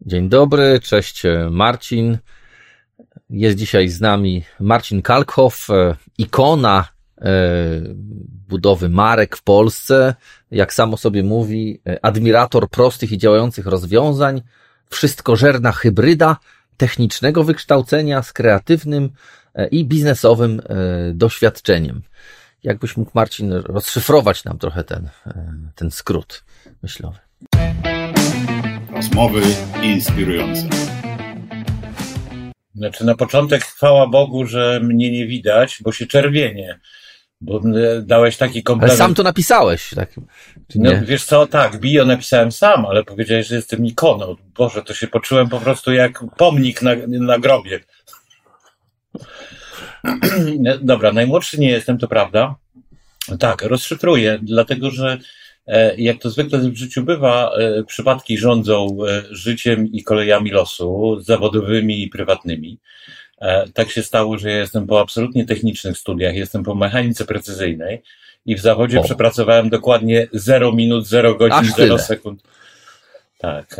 Dzień dobry, cześć Marcin. Jest dzisiaj z nami Marcin Kalkhoff, ikona budowy marek w Polsce. Jak samo sobie mówi, admirator prostych i działających rozwiązań, wszystkożerna hybryda technicznego wykształcenia z kreatywnym i biznesowym doświadczeniem. Jakbyś mógł, Marcin, rozszyfrować nam trochę ten, ten skrót myślowy. Rozmowy inspirujące. Znaczy na początek chwała Bogu, że mnie nie widać, bo się czerwienie. Bo dałeś taki komplement. Ale sam to napisałeś. Tak, no, wiesz co, tak, bio napisałem sam, ale powiedziałeś, że jestem ikoną. Boże, to się poczułem po prostu jak pomnik na, na grobie. Dobra, najmłodszy nie jestem, to prawda. Tak, rozszyfruję, dlatego że jak to zwykle w życiu bywa, przypadki rządzą życiem i kolejami losu, zawodowymi i prywatnymi. Tak się stało, że ja jestem po absolutnie technicznych studiach, jestem po mechanice precyzyjnej i w zawodzie o. przepracowałem dokładnie 0 minut, 0 godzin, 0 sekund. Tak.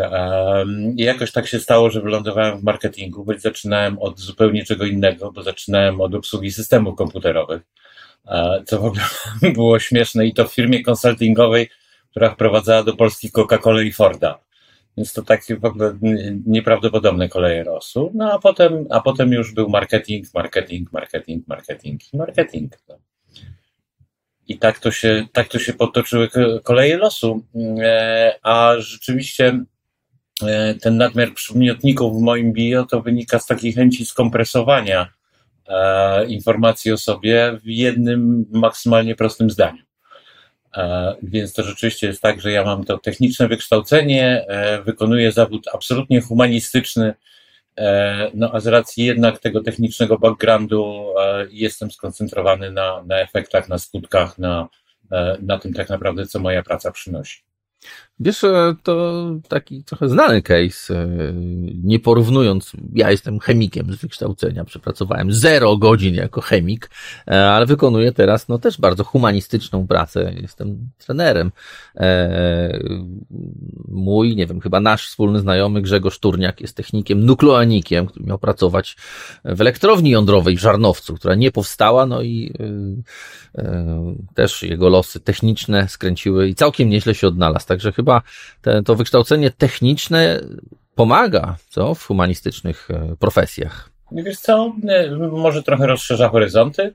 I jakoś tak się stało, że wylądowałem w marketingu, bo zaczynałem od zupełnie czego innego, bo zaczynałem od obsługi systemów komputerowych co w ogóle było śmieszne i to w firmie konsultingowej, która wprowadzała do Polski Coca-Colę i Forda. Więc to takie w ogóle nieprawdopodobne koleje rosły. No a potem, a potem już był marketing, marketing, marketing, marketing i marketing. I tak to się, tak to się potoczyły koleje losu. A rzeczywiście ten nadmiar przymiotników w moim bio to wynika z takiej chęci skompresowania e, informacji o sobie w jednym maksymalnie prostym zdaniu. E, więc to rzeczywiście jest tak, że ja mam to techniczne wykształcenie, e, wykonuję zawód absolutnie humanistyczny, e, no a z racji jednak tego technicznego backgroundu e, jestem skoncentrowany na, na efektach, na skutkach, na, e, na tym tak naprawdę, co moja praca przynosi. Wiesz, to taki trochę znany case, e, nie porównując, ja jestem chemikiem z wykształcenia, przepracowałem zero godzin jako chemik, e, ale wykonuję teraz no też bardzo humanistyczną pracę, jestem trenerem. E, mój, nie wiem, chyba nasz wspólny znajomy Grzegorz Turniak jest technikiem, nukleonikiem, który miał pracować w elektrowni jądrowej w Żarnowcu, która nie powstała, no i też jego losy techniczne skręciły i całkiem nieźle się odnalazł, także chyba chyba te, to wykształcenie techniczne pomaga, co, w humanistycznych e, profesjach. Wiesz co, może trochę rozszerza horyzonty,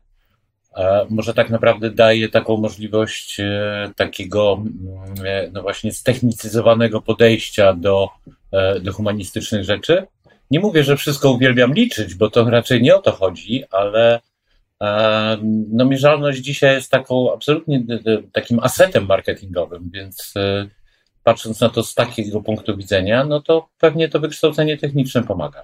może tak naprawdę daje taką możliwość e, takiego, mm, e, no właśnie, ztechnicyzowanego podejścia do, do humanistycznych rzeczy. Nie mówię, że wszystko uwielbiam liczyć, bo to raczej nie o to chodzi, ale no, mierzalność dzisiaj jest taką absolutnie takim asetem marketingowym, więc patrząc na to z takiego punktu widzenia, no to pewnie to wykształcenie techniczne pomaga.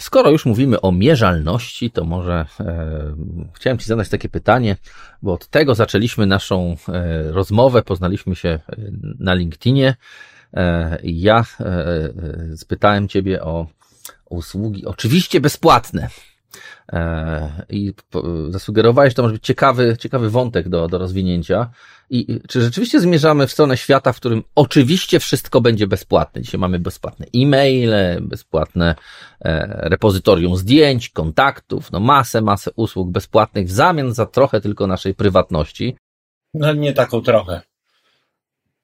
Skoro już mówimy o mierzalności, to może e, chciałem Ci zadać takie pytanie, bo od tego zaczęliśmy naszą e, rozmowę, poznaliśmy się e, na LinkedInie. E, ja e, e, spytałem Ciebie o usługi, oczywiście bezpłatne, i zasugerowałeś, że to może być ciekawy, ciekawy wątek do, do rozwinięcia. I czy rzeczywiście zmierzamy w stronę świata, w którym oczywiście wszystko będzie bezpłatne? Dzisiaj mamy bezpłatne e-maile, bezpłatne e, repozytorium zdjęć, kontaktów, no masę, masę usług bezpłatnych w zamian za trochę tylko naszej prywatności. No nie taką trochę.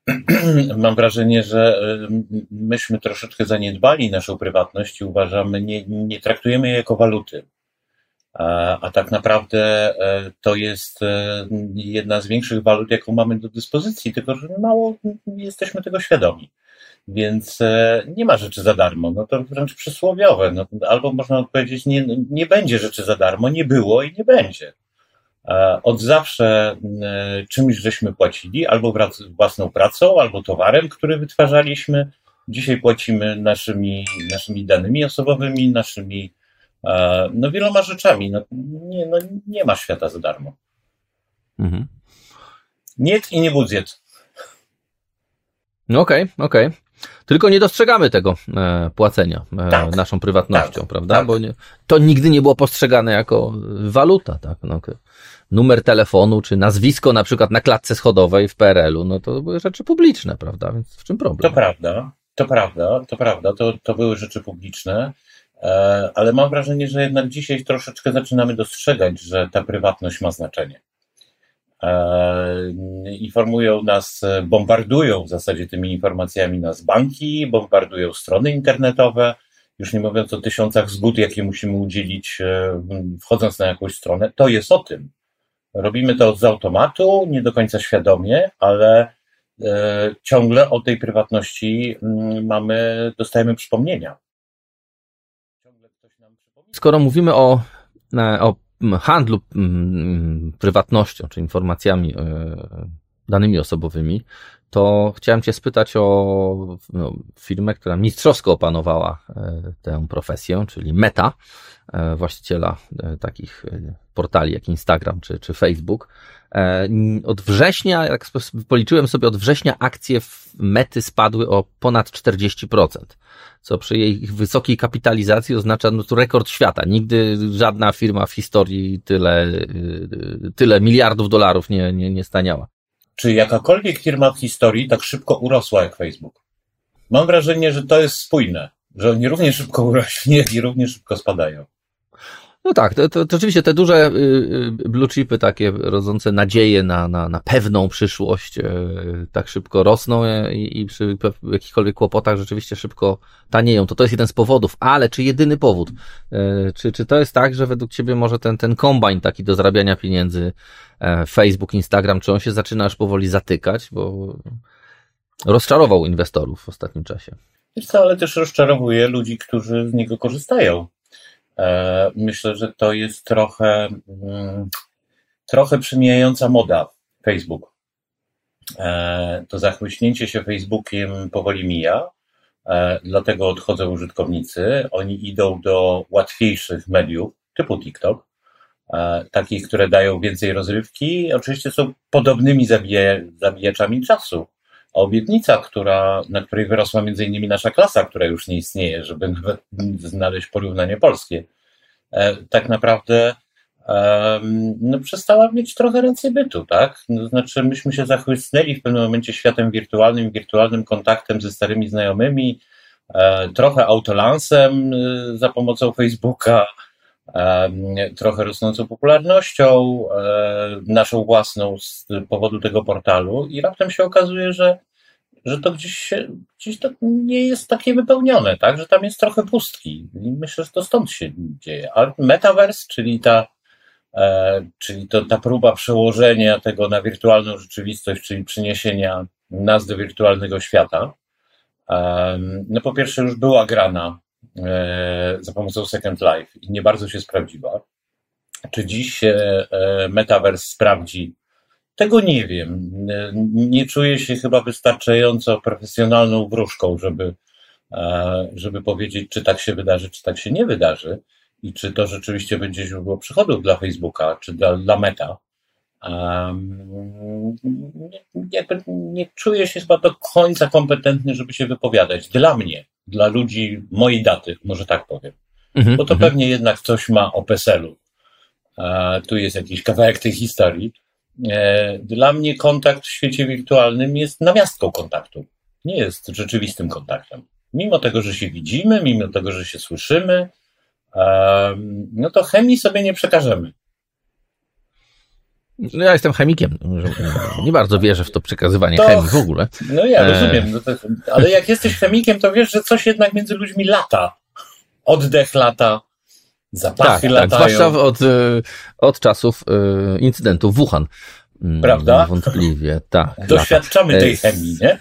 mam wrażenie, że myśmy troszeczkę zaniedbali naszą prywatność i uważamy, nie, nie traktujemy jej jako waluty. A, tak naprawdę e, to jest e, jedna z większych walut, jaką mamy do dyspozycji, tylko że mało jesteśmy tego świadomi. Więc e, nie ma rzeczy za darmo. No to wręcz przysłowiowe. No, albo można odpowiedzieć, nie, nie będzie rzeczy za darmo, nie było i nie będzie. Od zawsze czymś żeśmy płacili, albo własną pracą, albo towarem, który wytwarzaliśmy. Dzisiaj płacimy naszymi, naszymi danymi osobowymi, naszymi no wieloma rzeczami. No, nie, no, nie ma świata za darmo. Mhm. Nie i nie budżet. No okej, okay, okej. Okay. Tylko nie dostrzegamy tego e, płacenia e, tak, naszą prywatnością, tak, prawda? Tak. Bo nie, to nigdy nie było postrzegane jako waluta, tak? No, numer telefonu czy nazwisko na przykład na klatce schodowej w PRL-u, no to były rzeczy publiczne, prawda? Więc w czym problem? To prawda, to prawda, to prawda, to, to były rzeczy publiczne. E, ale mam wrażenie, że jednak dzisiaj troszeczkę zaczynamy dostrzegać, że ta prywatność ma znaczenie. E, informują nas, bombardują w zasadzie tymi informacjami nas banki, bombardują strony internetowe, już nie mówiąc o tysiącach zgód, jakie musimy udzielić, e, wchodząc na jakąś stronę. To jest o tym. Robimy to z automatu, nie do końca świadomie, ale ciągle o tej prywatności mm, mamy, dostajemy przypomnienia. Skoro mówimy o, e, o handlu prywatnością, czy informacjami, e, danymi osobowymi, to chciałem Cię spytać o no, firmę, która mistrzowsko opanowała e, tę profesję, czyli Meta, właściciela takich portali jak Instagram czy, czy Facebook. Od września, jak policzyłem sobie, od września akcje Mety spadły o ponad 40% co przy jej wysokiej kapitalizacji oznacza no, to rekord świata. Nigdy żadna firma w historii tyle, tyle miliardów dolarów nie, nie, nie staniała. Czy jakakolwiek firma w historii tak szybko urosła jak Facebook? Mam wrażenie, że to jest spójne, że oni równie szybko urośli, i równie szybko spadają. No tak, to, to, to oczywiście te duże y, y, blue chipy, takie rodzące nadzieję na, na, na pewną przyszłość, y, tak szybko rosną i, i przy jakichkolwiek kłopotach rzeczywiście szybko tanieją. To to jest jeden z powodów, ale czy jedyny powód? Czy, czy to jest tak, że według Ciebie może ten, ten kombajn taki do zarabiania pieniędzy, e, Facebook, Instagram, czy on się zaczyna aż powoli zatykać, bo rozczarował inwestorów w ostatnim czasie? Wiesz co, ale też rozczarowuje ludzi, którzy z niego korzystają. E, myślę, że to jest trochę, mm, trochę przemijająca moda Facebook. E, to zachłyśnięcie się Facebookiem powoli mija, e, dlatego odchodzą użytkownicy. Oni idą do łatwiejszych mediów, typu TikTok, takich, które dają więcej rozrywki. Oczywiście są podobnymi zabijaczami czasu. Obietnica, która, na której wyrosła między innymi nasza klasa, która już nie istnieje, żeby nawet znaleźć porównanie polskie, e, tak naprawdę no, przestała mieć trochę rację bytu, tak? To znaczy, myśmy się zachłysnęli w pewnym momencie światem wirtualnym, wirtualnym kontaktem ze starymi znajomymi, e, trochę autolansem e, za pomocą Facebooka, trochę rosnącą popularnością, naszą własną z powodu tego portalu, i raptem się okazuje, że że to gdzieś, gdzieś to nie jest takie wypełnione, tak? Że tam jest trochę pustki. I myślę, że to stąd się dzieje. A metaverse, czyli ta, e, czyli to, ta próba przełożenia tego na wirtualną rzeczywistość, czyli przyniesienia nas do wirtualnego świata, e, no po pierwsze już była grana e, za pomocą Second Life i nie bardzo się sprawdziła. Czy dziś e, metaverse sprawdzi tego nie wiem. Nie czuję się chyba wystarczająco profesjonalną wróżką, żeby, e, żeby powiedzieć, czy tak się wydarzy, czy tak się nie wydarzy i czy to rzeczywiście będzie źródło przychodów dla Facebooka, czy dla, dla Meta. nie, nie czuję się chyba do końca kompetentny, żeby się wypowiadać. Dla mnie, dla ludzi mojej daty, może tak powiem. Mhm, Bo to mhm. pewnie jednak coś ma o PESEL-u. Tu jest jakiś kawałek tej historii. E, dla mnie kontakt w świecie wirtualnym jest namiastką kontaktu, nie jest rzeczywistym kontaktem. Mimo tego, że się widzimy, mimo tego, że się słyszymy, no to chemii sobie nie przekażemy. No ja jestem chemikiem. Nie bardzo wierzę w to przekazywanie to, chemii w ogóle. No ja e. rozumiem. No to, ale jak jesteś chemikiem, to wiesz, że coś jednak między ludźmi lata. Oddech lata, zapachy tak, latają. Tak, zwłaszcza od, od czasów incydentu w Wuhan. Mm, Prawda? Wątpliwie, tak. Doświadczamy lata. tej chemii, nie?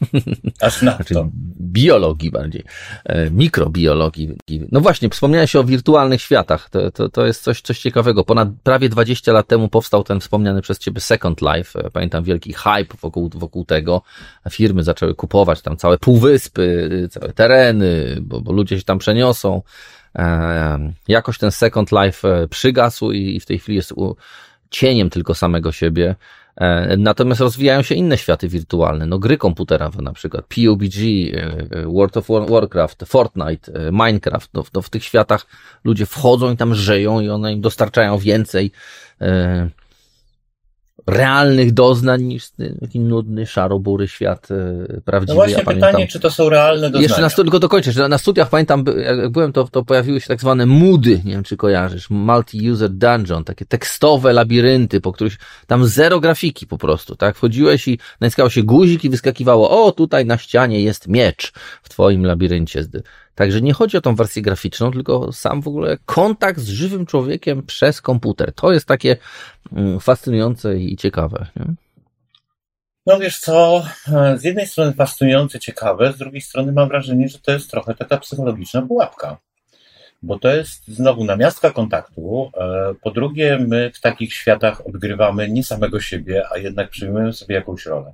Aż na znaczy, to. Biologii bardziej, mikrobiologii. No właśnie, wspomniałeś o wirtualnych światach. To, to, to jest coś, coś ciekawego. Ponad prawie 20 lat temu powstał ten wspomniany przez ciebie Second Life. Pamiętam wielki hype wokół, wokół tego. Firmy zaczęły kupować tam całe półwyspy, całe tereny, bo, bo ludzie się tam przeniosą. E, jakoś ten Second Life przygasł i w tej chwili jest cieniem tylko samego siebie. E, natomiast rozwijają się inne światy wirtualne, no gry komputerowe na przykład, PUBG, e, e, World of Warcraft, Fortnite, Minecraft, no, no w tych światach ludzie wchodzą i tam żyją i one im dostarczają więcej realnych doznań niż taki nudny, szarobury świat e, prawdziwy. No właśnie ja pytanie, pamiętam, czy to są realne doznania. Jeszcze na studiach, tylko dokończę, że na studiach pamiętam, jak byłem, to, to pojawiły się tak zwane moody, nie wiem czy kojarzysz, multi-user dungeon, takie tekstowe labirynty, po których tam zero grafiki po prostu, tak? Wchodziłeś i naciskało się guzik i wyskakiwało, o tutaj na ścianie jest miecz w twoim labiryncie. Także nie chodzi o tą wersję graficzną, tylko sam w ogóle kontakt z żywym człowiekiem przez komputer. To jest takie mm, fascynujące i ciekawe. Nie? No wiesz co, z jednej strony fascynujące, ciekawe, z drugiej strony mam wrażenie, że to jest trochę taka psychologiczna pułapka. Bo to jest znowu namiastka kontaktu. E, po drugie, my w takich światach odgrywamy nie samego siebie, a jednak przyjmujemy sobie jakąś rolę.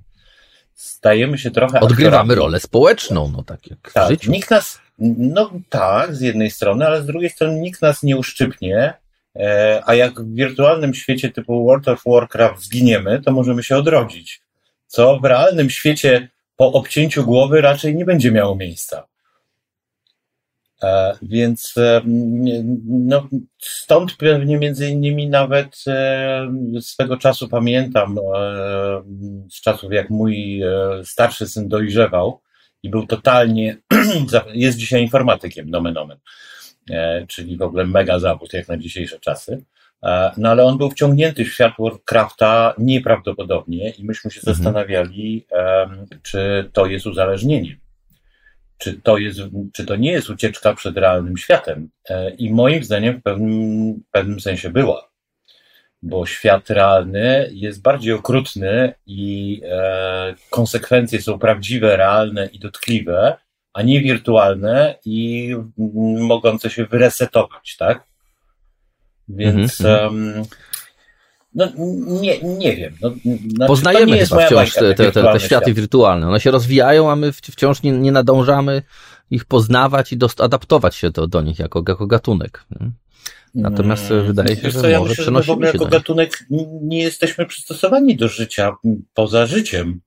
Stajemy się trochę. Odgrywamy aktorami. rolę społeczną, no tak jak tak, w życiu. Nikt nas, no tak, z jednej strony, ale z drugiej strony nikt nas nie uszczypnie, e, a jak w wirtualnym świecie typu World of Warcraft zginiemy, to możemy się odrodzić. Co w realnym świecie po obcięciu głowy raczej nie będzie miało miejsca. E, więc e, no, stąd pewnie między innymi nawet swego czasu pamiętam, z czasów jak mój starszy syn dojrzewał, i był totalnie, jest dzisiaj informatykiem, nomen omen, e, czyli w ogóle mega zawód jak na dzisiejsze czasy. E, no ale on był wciągnięty w świat Warcrafta nieprawdopodobnie i myśmy się mhm. zastanawiali, czy to jest uzależnienie. Czy to, jest, czy to nie jest ucieczka przed realnym światem? E, I moim zdaniem w pewnym, w pewnym sensie była bo świat realny jest bardziej okrutny i e, konsekwencje są prawdziwe, realne i dotkliwe, a nie wirtualne i mogące się wyresetować, tak? Więc um, no, nie, nie wiem. No, znaczy, Poznajemy chyba wciąż te, te, te, te, światy wirtualne. One się rozwijają, a my wciąż nie, nie nadążamy ich poznawać i dost, adaptować się do, do nich jako, jako gatunek. Nie? Natomiast mm, wydaje się, że co, ja myślę, że w ogóle jako gatunek nie jesteśmy przystosowani do życia poza życiem.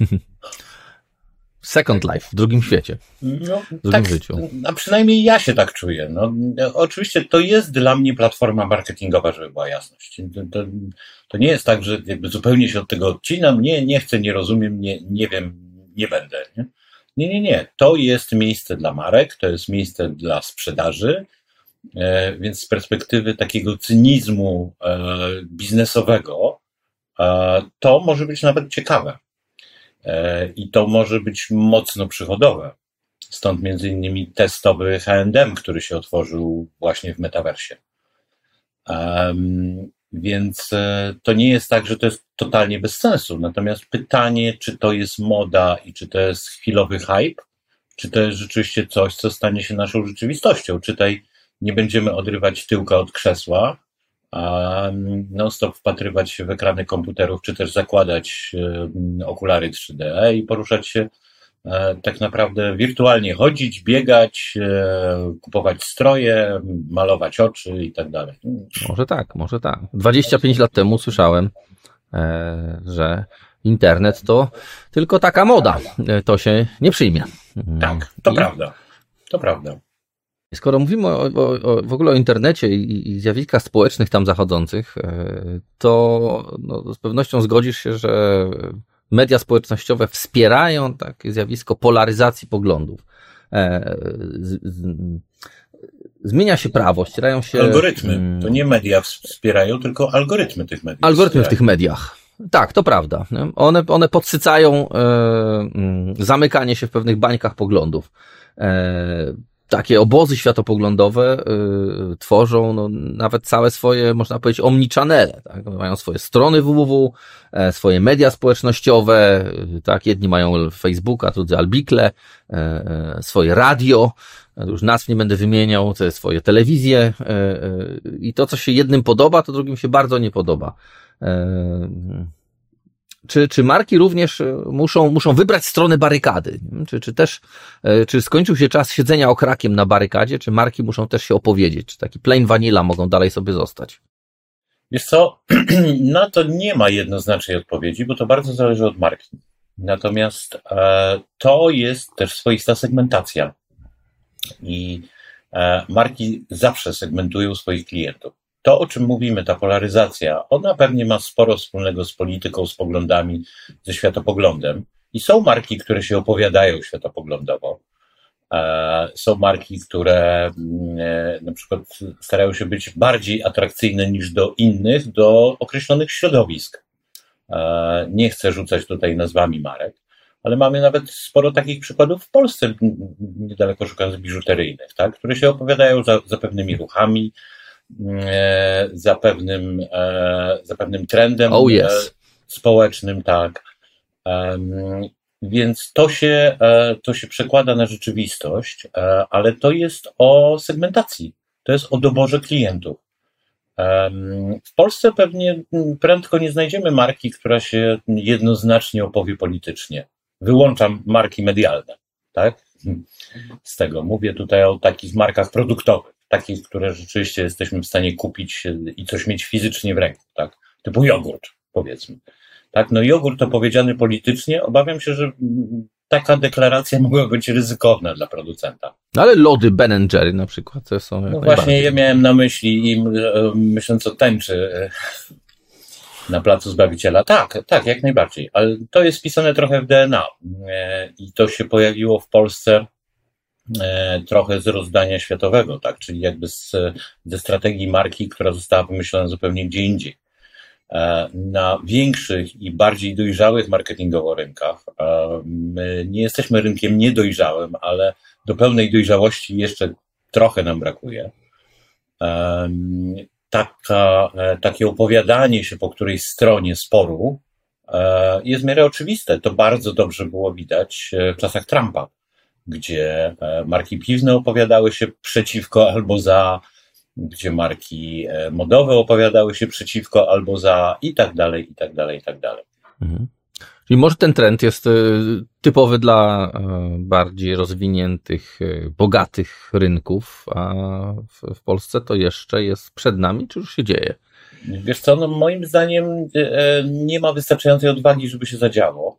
Second Life, w drugim świecie. No, w drugim tak, życiu. A przynajmniej ja się tak czuję. No, oczywiście to jest dla mnie platforma marketingowa, żeby była jasność. To, to, to, nie jest tak, że jakby zupełnie się od tego odcinam, nie, nie chcę, nie rozumiem, nie, nie wiem, nie będę. Nie? nie, nie, nie. To jest miejsce dla marek, to jest miejsce dla sprzedaży, E, więc z perspektywy takiego cynizmu e, biznesowego, e, to może być nawet ciekawe. I to może być mocno przychodowe. Stąd między innymi testowy H&M, który się otworzył właśnie w metaversie. Więc to nie jest tak, że to jest totalnie bez sensu. Natomiast pytanie, czy to jest moda i czy to jest chwilowy hype, czy to jest rzeczywiście coś, co stanie się naszą rzeczywistością, czy tej nie będziemy odrywać tyłka od krzesła, non-stop wpatrywać się w ekrany komputerów, czy też zakładać e, okulary 3D i poruszać się e, tak naprawdę wirtualnie, chodzić, biegać, e, kupować stroje, malować oczy i tak dalej. Może tak, może tak. 25 lat temu słyszałem, że internet to tylko taka moda. To się nie przyjmie. Tak, to I... prawda. To prawda. Skoro mówimy o, o, w ogóle o internecie i, i zjawiskach społecznych tam zachodzących, e, to no, z pewnością zgodzisz się, że media społecznościowe wspierają takie zjawisko polaryzacji poglądów. E, zmienia się prawo, ścierają się. Algorytmy. Mm, to nie media wspierają, tylko algorytmy tych mediów. Algorytmy w tych mediach. Tak, to prawda. One, one podsycają e, mm, zamykanie się w pewnych bańkach poglądów. E, takie obozy światopoglądowe y, tworzą no, nawet całe swoje, można powiedzieć, omnichannele. Tak? Mają swoje strony www, e, swoje media społecznościowe, y, tak? jedni mają Facebooka, drudzy Albikle, e, e, swoje radio, już nazw nie będę wymieniał, te swoje telewizje i to, co się jednym podoba, to drugim się bardzo nie podoba. Czy, czy marki również e, muszą, muszą wybrać stronę barykady? Czy, czy też, e, czy skończył się czas siedzenia okrakiem na barykadzie, czy marki muszą też się opowiedzieć? Czy taki plain vanilla mogą dalej sobie zostać? Wiesz co, na to nie ma jednoznacznej odpowiedzi, bo to bardzo zależy od marki. Natomiast e, to jest też swoista segmentacja. I e, marki zawsze segmentują swoich klientów to, o czym mówimy, ta polaryzacja, ona pewnie ma sporo wspólnego z polityką, z poglądami, ze światopoglądem. I są marki, które się opowiadają światopoglądowo. E, są marki, które mm, e, na przykład starają się być bardziej atrakcyjne niż do innych, do określonych środowisk. E, nie chcę rzucać tutaj nazwami marek, ale mamy nawet sporo takich przykładów w Polsce, niedaleko szukając biżuteryjnych, tak, które się opowiadają za, za pewnymi ruchami, za pewnym, e, za pewnym trendem oh yes. społecznym, tak. Więc to się, e, to się przekłada na rzeczywistość, ale to jest o segmentacji, to jest o doborze klientów. W Polsce pewnie prędko nie znajdziemy marki, która się jednoznacznie opowie politycznie. Wyłączam marki medialne, tak? Z tego mówię tutaj o takich markach produktowych takich, które rzeczywiście jesteśmy w stanie kupić i coś mieć fizycznie w ręku, tak? Typu jogurt, powiedzmy. Tak, no jogurt opowiedziany politycznie, obawiam się, że taka deklaracja mogła być ryzykowna dla producenta. No ale lody Ben Jerry na przykład to są. No właśnie, ja miałem na myśli i e, myśląc o tęczy e, na Placu Zbawiciela. Tak, tak, jak najbardziej. Ale to jest pisane trochę w DNA e, i to się pojawiło w Polsce E, trochę z rozdania światowego, tak, czyli jakby z, ze strategii marki, która została wymyślona zupełnie gdzie indziej. E, na większych i bardziej dojrzałych marketingowo rynkach, e, my nie jesteśmy rynkiem niedojrzałym, ale do pełnej dojrzałości jeszcze trochę nam brakuje. Taka, takie opowiadanie się po której stronie sporu jest w miarę oczywiste. To bardzo dobrze było widać w czasach Trumpa gdzie e, marki piwne opowiadały się przeciwko albo za, gdzie marki e, modowe opowiadały się przeciwko albo za i tak dalej, i tak dalej, i tak dalej. Mhm. Czyli może ten trend jest e, typowy dla bardziej rozwiniętych, bogatych rynków, a w Polsce to jeszcze jest przed nami, czy już się dzieje? Wiesz co, no moim zdaniem nie ma wystarczającej odwagi, żeby się zadziało.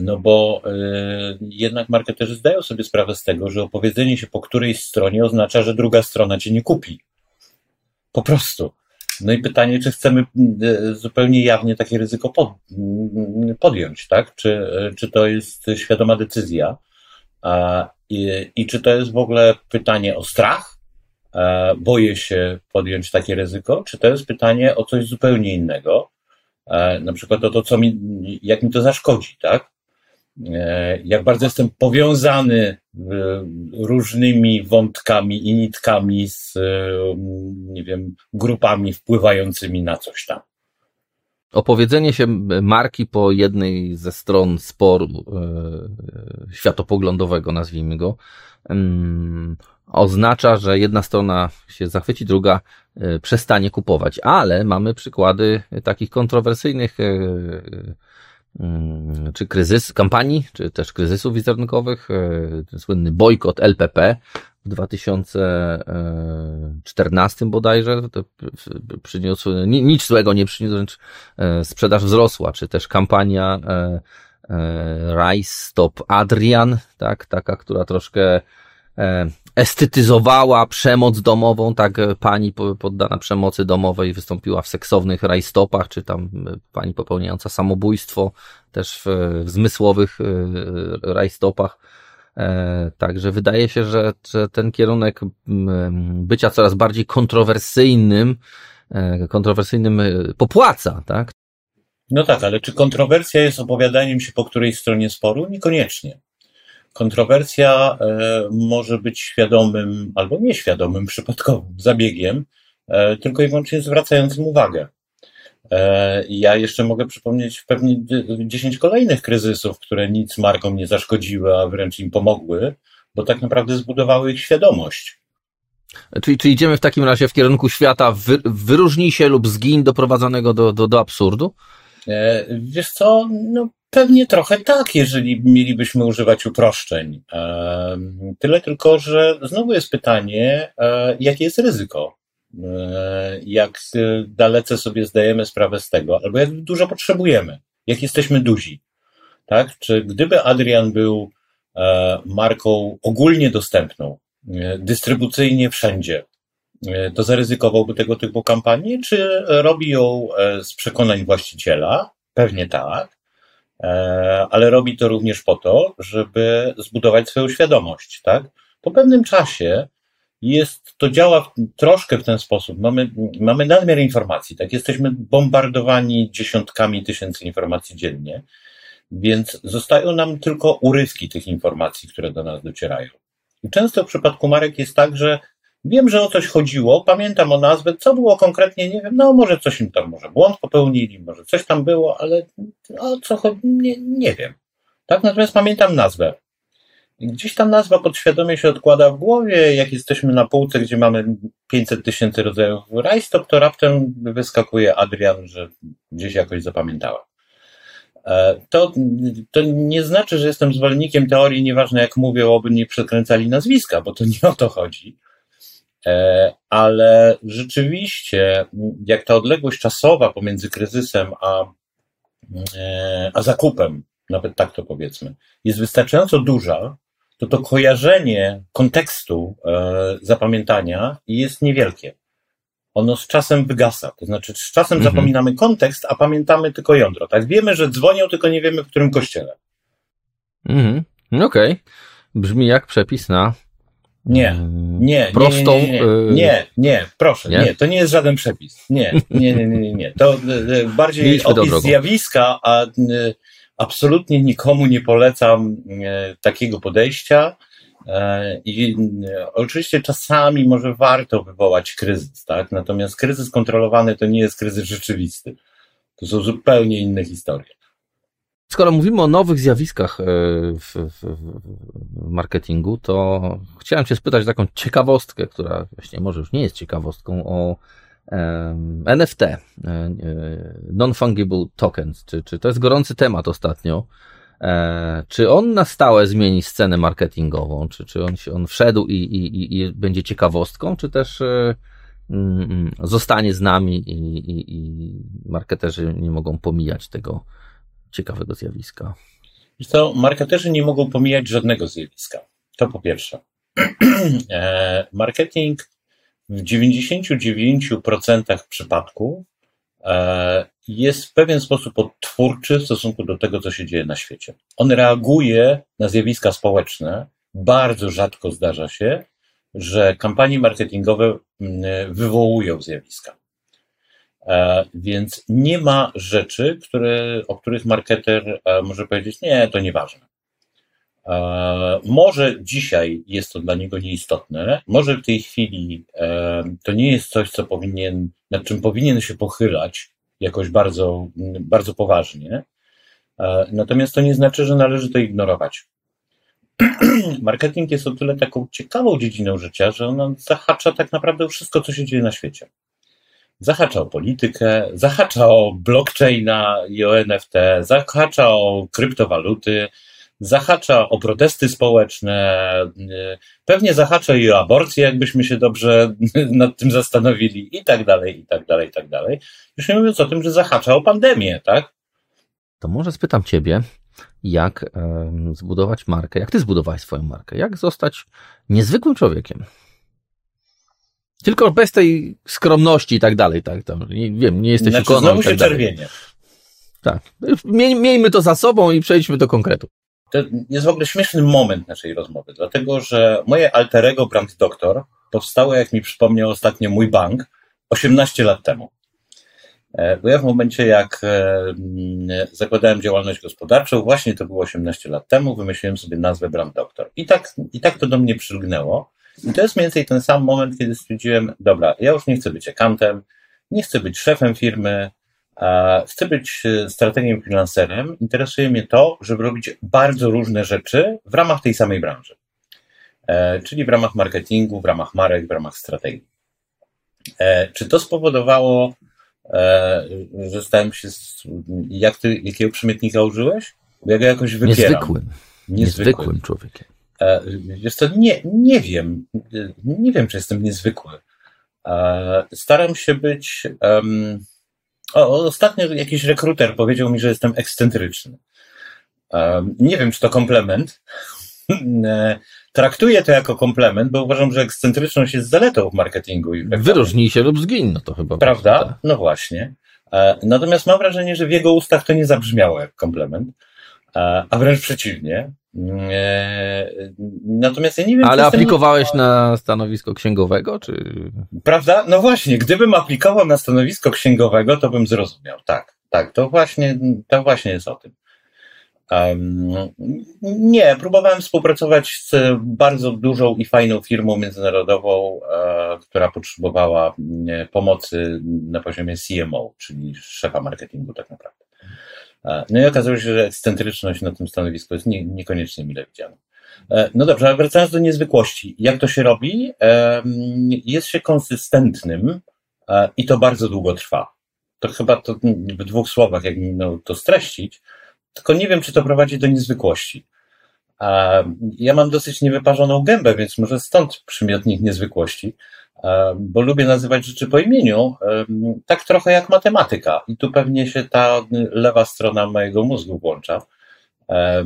No bo jednak marketerzy zdają sobie sprawę z tego, że opowiedzenie się po którejś stronie oznacza, że druga strona cię nie kupi. Po prostu. No i pytanie, czy chcemy zupełnie jawnie takie ryzyko podjąć, tak? Czy, czy to jest świadoma decyzja? I, I czy to jest w ogóle pytanie o strach? E, boję się podjąć takie ryzyko? Czy to jest pytanie o coś zupełnie innego? E, na przykład o to, co mi, jak mi to zaszkodzi, tak? E, jak bardzo jestem powiązany różnymi wątkami i nitkami z, nie wiem, grupami wpływającymi na coś tam opowiedzenie się marki po jednej ze stron sporu e, światopoglądowego, nazwijmy go, oznacza, że jedna strona się zachwyci, druga e, przestanie kupować. Ale mamy przykłady takich kontrowersyjnych e, czy kryzys, kampanii, czy też kryzysów wizerunkowych, słynny bojkot LPP w 2014 bodajże to przyniósł, nic złego nie przyniósł, wręcz e, sprzedaż wzrosła, czy też kampania e, e, Rice Stop Adrian, tak, taka, która troszkę estetyzowała przemoc domową, tak pani poddana przemocy domowej wystąpiła w seksownych rajstopach, czy tam pani popełniająca samobójstwo też w, w zmysłowych rajstopach E, także wydaje się, że, że ten kierunek bycia coraz bardziej kontrowersyjnym, e, kontrowersyjnym e, popłaca, tak? No tak, ale czy kontrowersja jest opowiadaniem się po której stronie sporu? Niekoniecznie. Kontrowersja może być świadomym albo nieświadomym, przypadkowym zabiegiem, tylko i wyłącznie zwracającym uwagę. E, ja jeszcze mogę przypomnieć pewnie 10 kolejnych kryzysów, które nic markom nie zaszkodziły, a wręcz im pomogły, bo tak naprawdę zbudowały ich świadomość. Czyli, czy idziemy w takim razie w kierunku świata wy, wyróżnij się lub zgin doprowadzonego do, do, do absurdu? E, wiesz co, no pewnie trochę tak, jeżeli mielibyśmy używać uproszczeń. E, tyle tylko, że znowu jest pytanie, jakie jest ryzyko? E, jak dalece sobie zdajemy sprawę z tego, albo jak dużo potrzebujemy, jak jesteśmy duzi. Tak? Czy gdyby Adrian był e, marką ogólnie dostępną, e, dystrybucyjnie wszędzie, to zaryzykowałby tego typu kampanię, czy robi ją z przekonań właściciela? Pewnie tak, ale robi to również po to, żeby zbudować swoją świadomość, tak? Po pewnym czasie jest, to działa troszkę w ten sposób. Mamy, mamy nadmiar informacji, tak? Jesteśmy bombardowani dziesiątkami tysięcy informacji dziennie, więc zostają nam tylko urywki tych informacji, które do nas docierają. I często w przypadku marek jest tak, że wiem, że o coś chodziło, pamiętam o nazwę, co było konkretnie, nie wiem, no może coś im tam, może błąd popełnili, może coś tam było, ale o co chodzi, nie, nie wiem. Tak, natomiast pamiętam nazwę. Gdzieś tam nazwa podświadomie się odkłada w głowie, jak jesteśmy na półce, gdzie mamy 500 tysięcy rodzajów rajstop, to raptem wyskakuje Adrian, że gdzieś jakoś zapamiętałem. E, to, to nie znaczy, że jestem zwolennikiem teorii, nieważne jak mówię, oby nie przekręcali nazwiska, bo to nie o to chodzi. E, ale rzeczywiście, jak ta odległość czasowa pomiędzy kryzysem a, e, a zakupem, nawet tak to powiedzmy, jest wystarczająco duża, to to kojarzenie kontekstu e, zapamiętania jest niewielkie. Ono z czasem wygasa. To znaczy, z czasem mhm. zapominamy kontekst, a pamiętamy tylko jądro. Tak, wiemy, że dzwonią, tylko nie wiemy, w którym kościele. Mhm. Okej. Okay. Brzmi jak przepis na. Nie, mm, nie, prostą. Nie, nie, nie, nie, nie proszę, nie? nie? to nie jest żaden przepis. Nie, nie, nie, nie, nie. To e, bardziej opis zjawiska, a Absolutnie nikomu nie polecam takiego podejścia. E, I oczywiście czasami może warto wywołać kryzys, tak? Natomiast kryzys kontrolowany to nie jest kryzys rzeczywisty. To są zupełnie inne historie. Skoro mówimy o nowych zjawiskach w, w, w, marketingu, to chciałem Cię spytać taką ciekawostkę, która właśnie może już nie jest ciekawostką, o NFT, e, e, Non-Fungible Tokens, czy, czy to jest gorący temat ostatnio. E, czy on na stałe zmieni scenę marketingową? Czy, czy on, on wszedł i, i, i będzie ciekawostką, czy też mm, mm, zostanie z nami i, i, i marketerzy nie mogą pomijać tego ciekawego zjawiska? To marketerzy nie mogą pomijać żadnego zjawiska. To po pierwsze. E, marketing w 99% przypadków e, jest w pewien sposób odtwórczy w stosunku do tego, co się dzieje na świecie. On reaguje na zjawiska społeczne. Bardzo rzadko zdarza się, że kampanie marketingowe mm, wywołują zjawiska. E, więc nie ma rzeczy, które, o których marketer może powiedzieć, nie, to nieważne. E, może dzisiaj jest to dla niego nieistotne, może w tej chwili e, to nie jest coś, co powinien, nad czym powinien się pochylać jakoś bardzo, bardzo poważnie. E, natomiast to nie znaczy, że należy to ignorować. Marketing jest o tyle taką ciekawą dziedziną życia, że on zahacza tak naprawdę wszystko, co się dzieje na świecie. Zahacza o politykę, zahacza o blockchaina i o NFT, zahacza o kryptowaluty, zahacza o protesty społeczne, y, pewnie zahacza i o aborcję, jakbyśmy się dobrze nad tym zastanowili, i tak dalej, i tak dalej, i tak dalej. Już nie mówiąc o tym, że zahacza o pandemię, tak? To może spytam Ciebie, jak zbudować markę, jak Ty zbudowałeś swoją markę, jak zostać niezwykłym człowiekiem. Tylko bez tej skromności i tak dalej, tak, tam, nie, wiem, nie jesteś znaczy, ikoną znowu tak się czerwienie. Tak. miejmy to za sobą i przejdźmy do konkretu. To jest w ogóle śmieszny moment naszej rozmowy, dlatego że moje alterego Brand Doktor powstało, jak mi przypomniał ostatnio mój bank, 18 lat temu. E, bo ja w momencie, jak e, zakładałem działalność gospodarczą, właśnie to było 18 lat temu, wymyśliłem sobie nazwę Brand Doktor. I tak, I tak to do mnie przylgnęło. I to jest mniej więcej ten sam moment, kiedy stwierdziłem, dobra, ja już nie chcę być akantem, nie chcę być szefem firmy, Chcę być e, strategiem freelancerem. Interesuje mnie to, żeby robić bardzo różne rzeczy w ramach tej samej branży. E, czyli w ramach marketingu, w ramach marek, w ramach strategii. E, czy to spowodowało, że stałem się. Jak ty, jakiego przymiotnika użyłeś? Ja go jakoś wypieram. Niezwykłym. Niezwykłym, niezwykłym człowiekiem. Wiesz co, nie, nie wiem. Nie wiem, czy jestem niezwykły. Staram się być. Um, o, ostatnio jakiś rekruter powiedział mi, że jestem ekscentryczny. Nie wiem, czy to komplement. E, traktuję to jako komplement, bo uważam, że ekscentryczność jest zaletą w marketingu. I Wyróżnij się lub zgiń, no to chyba. Prawda? Tak. No właśnie. E, natomiast mam wrażenie, że w jego ustach to nie zabrzmiało jak komplement, e, a wręcz przeciwnie. E, natomiast ja nie wiem. Ale aplikowałeś na stanowisko księgowego, czy. Prawda? No właśnie, gdybym aplikował na stanowisko księgowego, to bym zrozumiał. Tak, tak, to właśnie, to właśnie jest o tym. Um, nie, próbowałem współpracować z bardzo dużą i fajną firmą międzynarodową, e, która potrzebowała nie, pomocy na poziomie CMO, czyli szefa marketingu tak naprawdę. No i okazało się, że ekscentryczność na tym stanowisku jest nie, niekoniecznie mile widziana. E, no dobrze, ale wracając do niezwykłości. Jak to się robi? Jest się konsystentnym e, i to bardzo długo trwa. To chyba to w dwóch słowach, jak no, to streścić, tylko nie wiem, czy to prowadzi do niezwykłości. Ja mam dosyć niewyparzoną gębę, więc może stąd przymiotnik niezwykłości. E, bo lubię nazywać rzeczy po imieniu, e, tak trochę jak matematyka. I tu pewnie się ta lewa strona mojego mózgu włącza. E,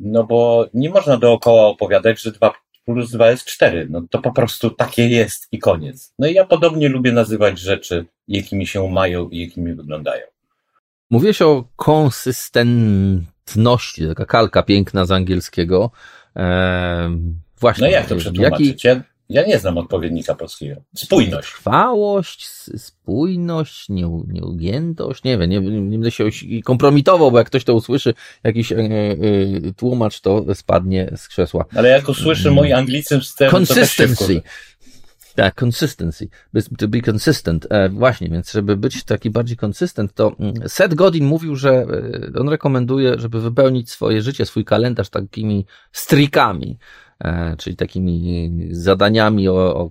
no bo nie można dookoła opowiadać, że 2 plus 2 jest 4. No to po prostu takie jest i koniec. No i ja podobnie lubię nazywać rzeczy, jakimi się mają i jakimi wyglądają. Mówiłeś o konsystentności, taka kalka piękna z angielskiego. Eee, właśnie. No jak to przetłumaczyć? Jaki... Ja nie znam odpowiednika polskiego. Spójność. Trwałość, spójność, nieugiętość, nie wiem, nie, nie będę się kompromitował, bo jak ktoś to usłyszy, jakiś e, e, tłumacz to spadnie z krzesła. Ale jak usłyszy mój anglicyzm z tym, Consistency. Tak, consistency. To be consistent. E, właśnie, więc żeby być taki bardziej consistent, to mm, Seth Godin mówił, że on rekomenduje, żeby wypełnić swoje życie, swój kalendarz takimi strikami. E, czyli takimi zadaniami o, o,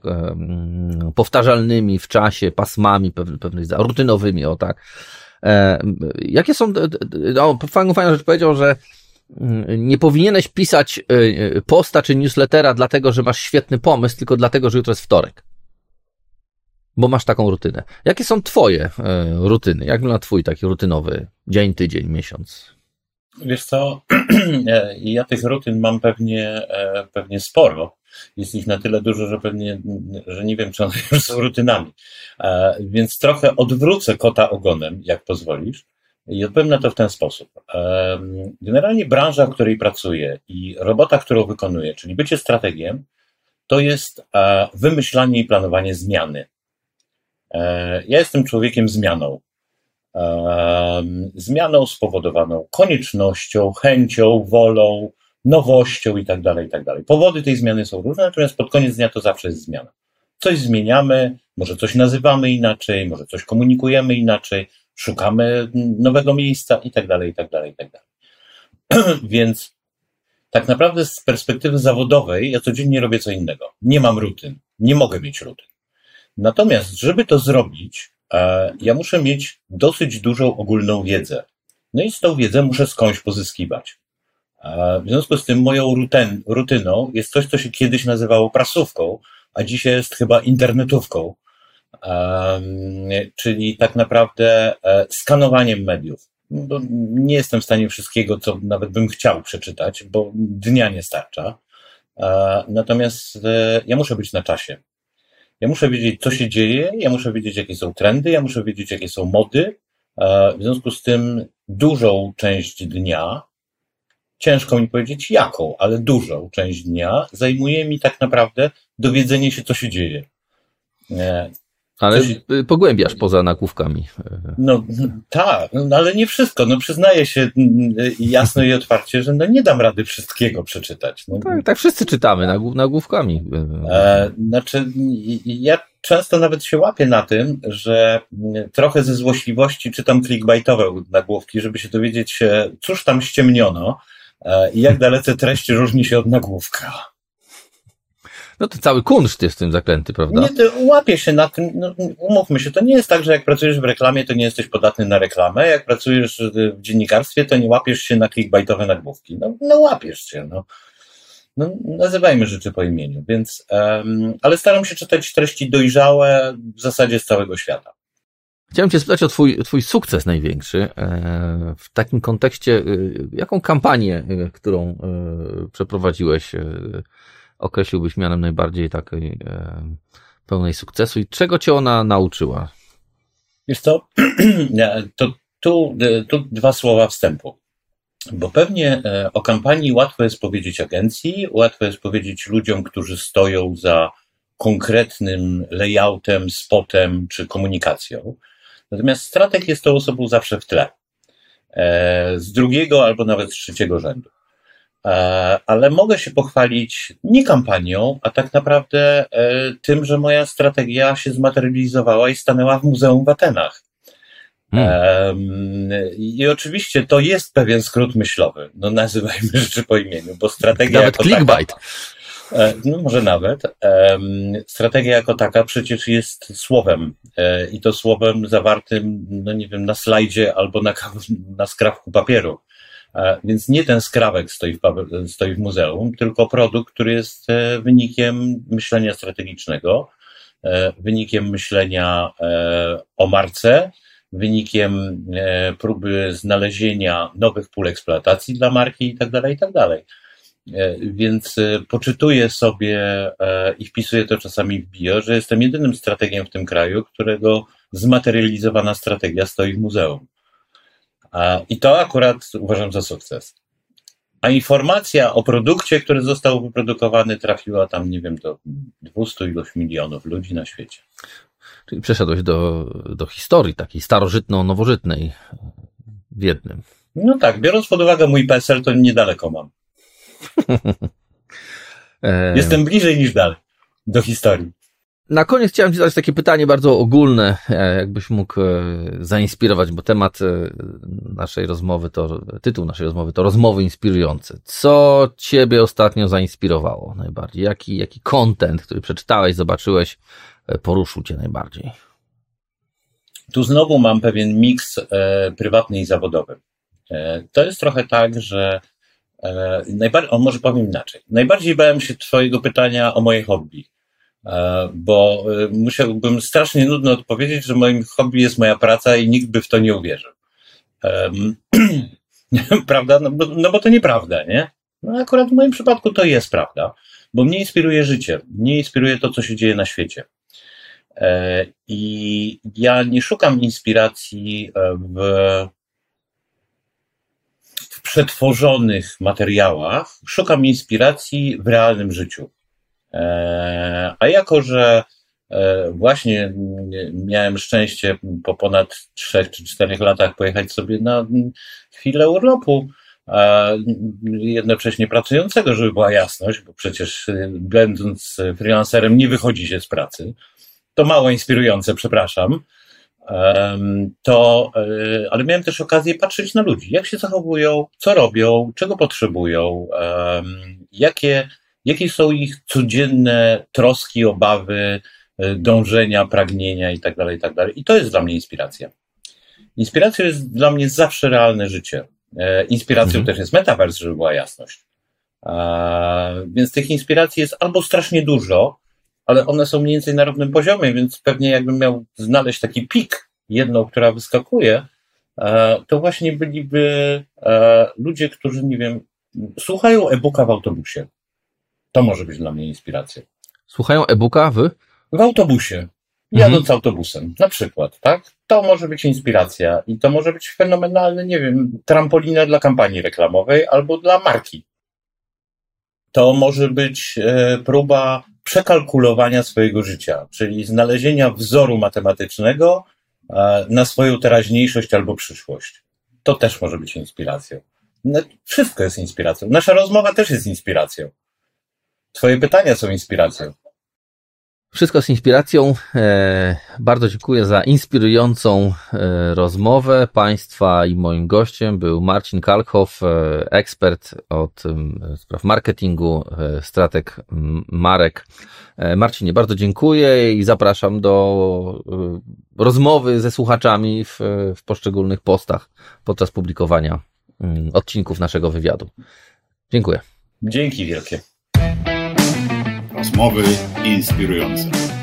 powtarzalnymi w czasie, pasmami pewnych, rutynowymi, o tak. E, jakie są, no, fajną, fajną rzecz powiedział, że mm, nie powinieneś pisać e, posta czy newslettera dlatego, że masz świetny pomysł, tylko dlatego, że jutro jest wtorek. Bo masz taką rutynę. Jakie są twoje rutyny? Jak wygląda twój taki rutynowy dzień, tydzień, miesiąc? Wiesz co, ja tych rutyn mam pewnie, pewnie sporo. Jest ich na tyle dużo, że pewnie, że nie wiem, czy one już są rutynami. Więc trochę odwrócę kota ogonem, jak pozwolisz. I odpowiem na to w ten sposób. Generalnie branża, w której pracuję i robota, którą wykonuję, czyli bycie strategiem, to jest e, wymyślanie i planowanie zmiany. E, ja jestem człowiekiem zmianą. Zmianą spowodowaną koniecznością, chęcią, wolą, nowością i tak dalej, i tak dalej. Powody tej zmiany są różne, natomiast pod koniec dnia to zawsze jest zmiana. Coś zmieniamy, może coś nazywamy inaczej, może coś komunikujemy inaczej, szukamy nowego miejsca i tak dalej, i tak dalej, i tak dalej. Więc tak naprawdę z perspektywy zawodowej ja codziennie robię co innego. Nie mam rutyn, nie mogę mieć rutyn. Natomiast, żeby to zrobić, ja muszę mieć dosyć dużą ogólną wiedzę. No i z tą wiedzę muszę skądś pozyskiwać. E, w związku z tym moją rutyn, rutyną jest coś, co się kiedyś nazywało prasówką, a dzisiaj jest chyba internetówką czyli tak naprawdę e, skanowaniem mediów. Nie jestem w stanie wszystkiego, co nawet bym chciał przeczytać, bo dnia nie starcza. E, natomiast e, ja muszę być na czasie. Ja muszę wiedzieć, co się dzieje, ja muszę wiedzieć, jakie są trendy, ja muszę wiedzieć, jakie są mody. W związku z tym dużą część dnia, ciężko mi powiedzieć jaką, ale dużą część dnia zajmuje mi tak naprawdę dowiedzenie się, co się dzieje. Ale Coś... pogłębiasz poza nagłówkami. No tak, no, ale nie wszystko. No przyznaję się jasno i otwarcie, że no, nie dam rady wszystkiego przeczytać. No, tak, tak wszyscy czytamy nagłówkami. E, znaczy, ja często nawet się łapię na tym, że trochę ze złośliwości czytam clickbaitowe nagłówki, żeby się dowiedzieć, cóż tam ściemniono e, i jak dalece treść różni się od nagłówka. No to cały kunszt jest w tym zaklęty, prawda? Nie, łapie się na tym, no, umówmy się, to nie jest tak, że jak pracujesz w reklamie, to nie jesteś podatny na reklamę, jak pracujesz w dziennikarstwie, to nie łapiesz się na clickbaitowe nagłówki. No, no łapiesz się, no. no. Nazywajmy rzeczy po imieniu, więc, um, ale staram się czytać treści dojrzałe w zasadzie z całego świata. Chciałem Cię spytać o twój, twój sukces największy. E, w takim kontekście, e, jaką kampanię, e, którą przeprowadziłeś, określiłbyś mianem najbardziej takiej e, pełnej sukcesu i czego cię ona nauczyła? Wiesz co, to tu, e, tu dwa słowa wstępu. Bo pewnie e, o kampanii łatwo jest powiedzieć agencji, łatwo jest powiedzieć ludziom, którzy stoją za konkretnym layoutem, spotem czy komunikacją. Natomiast strateg jest tą osobą zawsze w tle. Z drugiego albo nawet z trzeciego rzędu. E, ale mogę się pochwalić nie kampanią, a tak naprawdę e, tym, że moja strategia się zmaterializowała i stanęła w Muzeum w Atenach. Hmm. I oczywiście to jest pewien skrót myślowy, no nazywajmy rzeczy po imieniu, bo strategia Nawet jako clickbait. Taka, e, no może nawet. Strategia jako taka przecież jest słowem i to słowem zawartym, no nie wiem, na slajdzie albo na, na skrawku papieru. E, więc nie ten skrawek stoi w, stoi w muzeum, tylko produkt, który jest e, wynikiem myślenia strategicznego, e, wynikiem myślenia o marce, wynikiem próby znalezienia nowych pól eksploatacji dla marki i tak dalej, i tak. Więc poczytuję sobie i wpisuję to czasami w bio, że jestem jedynym strategiem w tym kraju, którego zmaterializowana strategia stoi w muzeum. I to akurat uważam za sukces. A informacja o produkcie, który został wyprodukowany, trafiła tam, nie wiem, do 200 ilość milionów ludzi na świecie. Czyli przeszedłeś do, do historii takiej starożytno-nowożytnej w jednym. No tak, biorąc pod uwagę mój PESEL, to niedaleko mam. Jestem bliżej niż dalej do historii. Na koniec chciałem Ci zadać takie pytanie bardzo ogólne, e, jakbyś mógł e, zainspirować, bo temat e, naszej rozmowy to, tytuł naszej rozmowy to rozmowy inspirujące. Co Ciebie ostatnio zainspirowało najbardziej? Jaki, jaki content, który przeczytałeś, zobaczyłeś, poruszył Cię najbardziej? Tu znowu mam pewien miks e, prywatny i zawodowy. E, to jest trochę tak, że e, najbardziej, o może powiem inaczej. Najbardziej bałem się Twojego pytania o moje hobby bo e, musiałbym strasznie nudno odpowiedzieć, że moim hobby jest moja praca i nikt by w to nie uwierzył. prawda? No bo, no bo to nieprawda, nie? No akurat w moim przypadku to jest prawda, bo mnie inspiruje życie, mnie inspiruje to, co się dzieje na świecie. E, I ja nie szukam inspiracji e, w, w przetworzonych materiałach, szukam inspiracji w realnym życiu. E, a jako, że właśnie miałem szczęście po ponad trzech czy czterech latach pojechać sobie na chwilę urlopu, jednocześnie pracującego, żeby była jasność, bo przecież będąc freelancerem nie wychodzi się z pracy to mało inspirujące, przepraszam. To, e, ale miałem też okazję patrzeć na ludzi, jak się zachowują, co robią, czego potrzebują, jakie, jakie są ich codzienne troski, obawy, e, dążenia, pragnienia itd., tak itd. Tak I to jest dla mnie inspiracja. Inspiracją jest dla mnie zawsze realne życie. E, inspiracją mhm. też jest metavers, żeby była jasność. Więc tych inspiracji jest albo strasznie dużo, ale one są mniej więcej na równym poziomie, więc pewnie jakbym miał znaleźć taki pik, jedną, która wyskakuje, e, to właśnie byliby ludzie, którzy, nie wiem, słuchają e-booka w autobusie. To może być dla mnie inspiracją. Słuchają e-booka w? W autobusie. Jadąc mhm. autobusem, na przykład, tak? To może być inspiracja i to może być fenomenalny, nie wiem, trampolina dla kampanii reklamowej albo dla marki. To może być e, próba przekalkulowania swojego życia, czyli znalezienia wzoru matematycznego e, na swoją teraźniejszość albo przyszłość. To też może być inspiracją. No, wszystko jest inspiracją. Nasza rozmowa też jest inspiracją. Twoje pytania są inspiracją. Wszystko z inspiracją. E, bardzo dziękuję za inspirującą e, rozmowę Państwa i moim gościem był Marcin Kalkhoff, e, ekspert od spraw marketingu, strateg marek. Marcinie, bardzo dziękuję i zapraszam do rozmowy ze słuchaczami w, w poszczególnych postach podczas publikowania odcinków naszego wywiadu. Dziękuję. Dzięki wielkie. Rozmowy inspirujące.